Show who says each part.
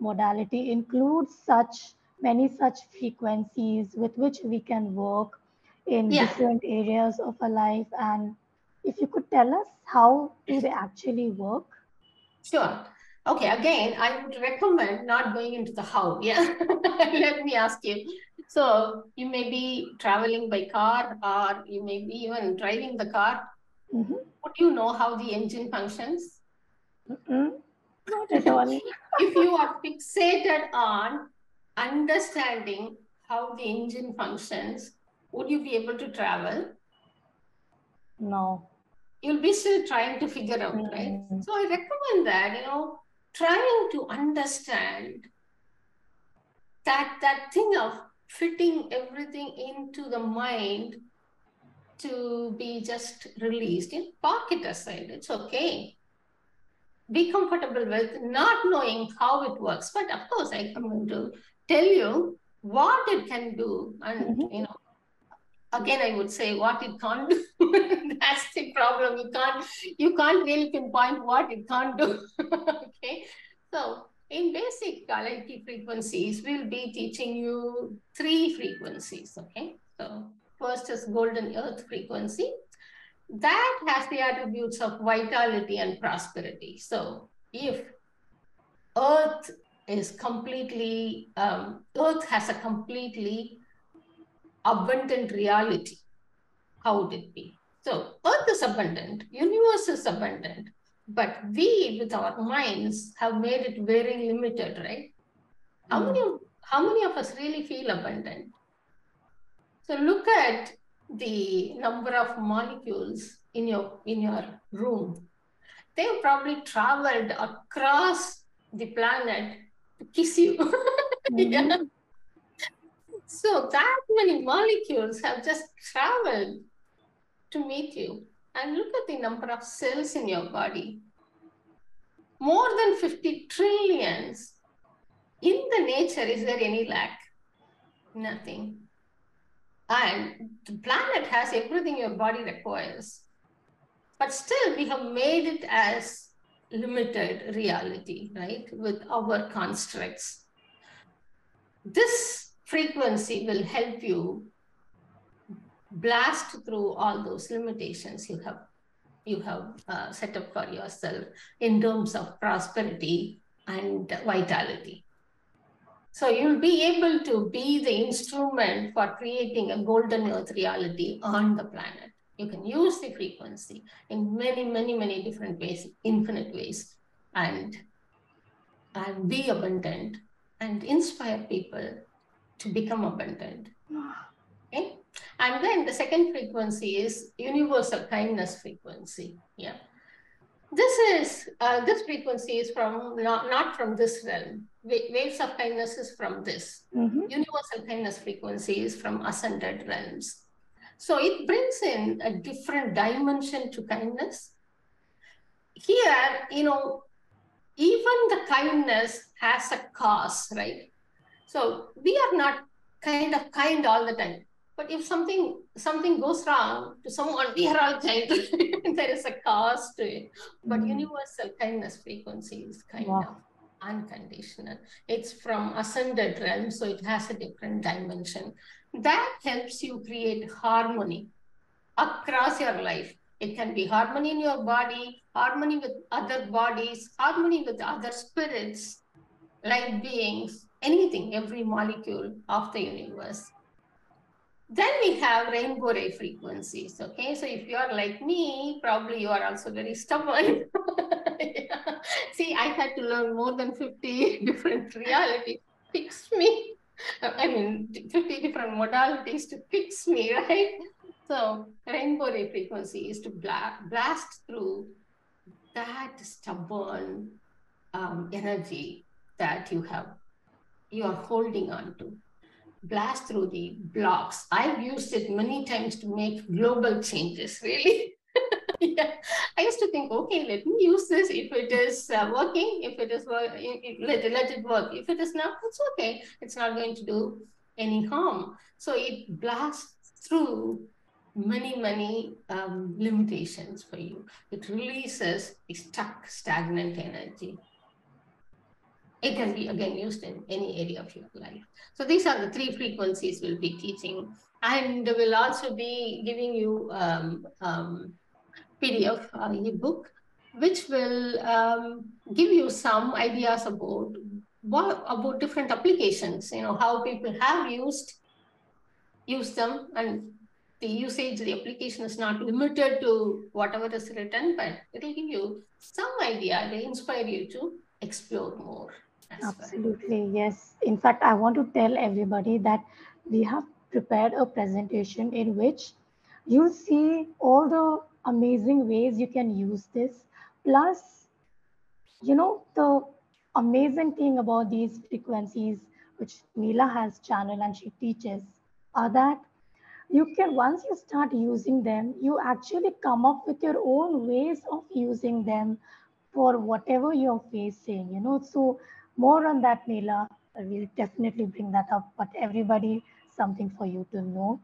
Speaker 1: modality includes such many such frequencies with which we can work in yeah. different areas of our life. And if you could tell us how do they actually work?
Speaker 2: Sure. Okay again i would recommend not going into the how. Yeah. Let me ask you. So you may be traveling by car or you may be even driving the car. Mm-hmm. would you know how the engine functions?
Speaker 1: Mm not at all.
Speaker 2: If you are fixated on understanding how the engine functions would you be able to travel?
Speaker 1: No.
Speaker 2: You'll be still trying to figure out, mm-hmm. right? So I recommend that, you know, trying to understand that that thing of fitting everything into the mind to be just released. In park it aside. It's okay be comfortable with not knowing how it works. But of course i'm going to tell you what it can do. And mm-hmm. you know again i would say what it can't do. That's the problem. You can't you can't really pinpoint what it can't do. Okay. So in basic Galaxy frequencies we'll be teaching you three frequencies. Okay. So first is golden earth frequency that has the attributes of vitality and prosperity so if earth is completely um, earth has a completely abundant reality, how would it be? So earth is abundant, universe is abundant, but we with our minds have made it very limited, right? How many how many of us really feel abundant? So look at the number of molecules in your in your room. They've probably traveled across the planet to kiss you. mm-hmm. yeah so that many molecules have just traveled to meet you. And look at the number of cells in your body. More than 50 trillions. In the nature, is there any lack? Nothing. And the planet has everything your body requires. But still, we have made it as limited reality, right? With our constructs. This frequency will help you blast through all those limitations you have you have uh, set up for yourself in terms of prosperity and vitality. So you'll be able to be the instrument for creating a golden earth reality on the planet. You can use the frequency in many, many, many different ways, infinite ways, and, and be abundant and inspire people to become abundant. Okay. And then the second frequency is universal kindness frequency. Yeah. This is uh, this frequency is from not, not from this realm. Waves of kindness is from this. Mm-hmm. Universal kindness frequency is from ascended realms. So it brings in a different dimension to kindness. Here, you know, even the kindness has a cause, right? So we are not kind of kind all the time. But if something something goes wrong to someone, we are all kind. there is a cause to it. But mm. universal kindness frequency is kind wow. of unconditional. It's from ascended realm, so it has a different dimension. That helps you create harmony across your life. It can be harmony in your body, harmony with other bodies, harmony with other spirits, light beings, anything, every molecule of the universe. Then we have rainbow ray frequencies. Okay, so if you are like me, probably you are also very stubborn. yeah. See, I had to learn more than 50 different realities. Fix me. I mean, 50 different modalities to fix me, right? So, rainbow ray frequency is to bla- blast through that stubborn um, energy that you have you are holding on to. Blast through the blocks. I've used it many times to make global changes, really. yeah. I used to think, okay, let me use this. If it is uh, working, if it is work, let, let it work. If it is not, it's okay. It's not going to do any harm. So it blasts through many, many um, limitations for you. It releases stuck, stagnant energy. It can be again used in any area of your life. So these are the three frequencies we'll be teaching. And we'll also be giving you um, um, PDF uh, ebook, which will um, give you some ideas about what about different applications, you know, how people have used use them and the usage, the application is not limited to whatever is written, but it'll give you some idea, to inspire you to explore more.
Speaker 1: Absolutely, yes. In fact, I want to tell everybody that we have prepared a presentation in which you see all the amazing ways you can use this. Plus, you know, the amazing thing about these frequencies, which Nila has channel and she teaches, are that you can, once you start using them, you actually come up with your own ways of using them for whatever you're facing, you know. So more on that, Nila. We'll definitely bring that up, but everybody, something for you to know.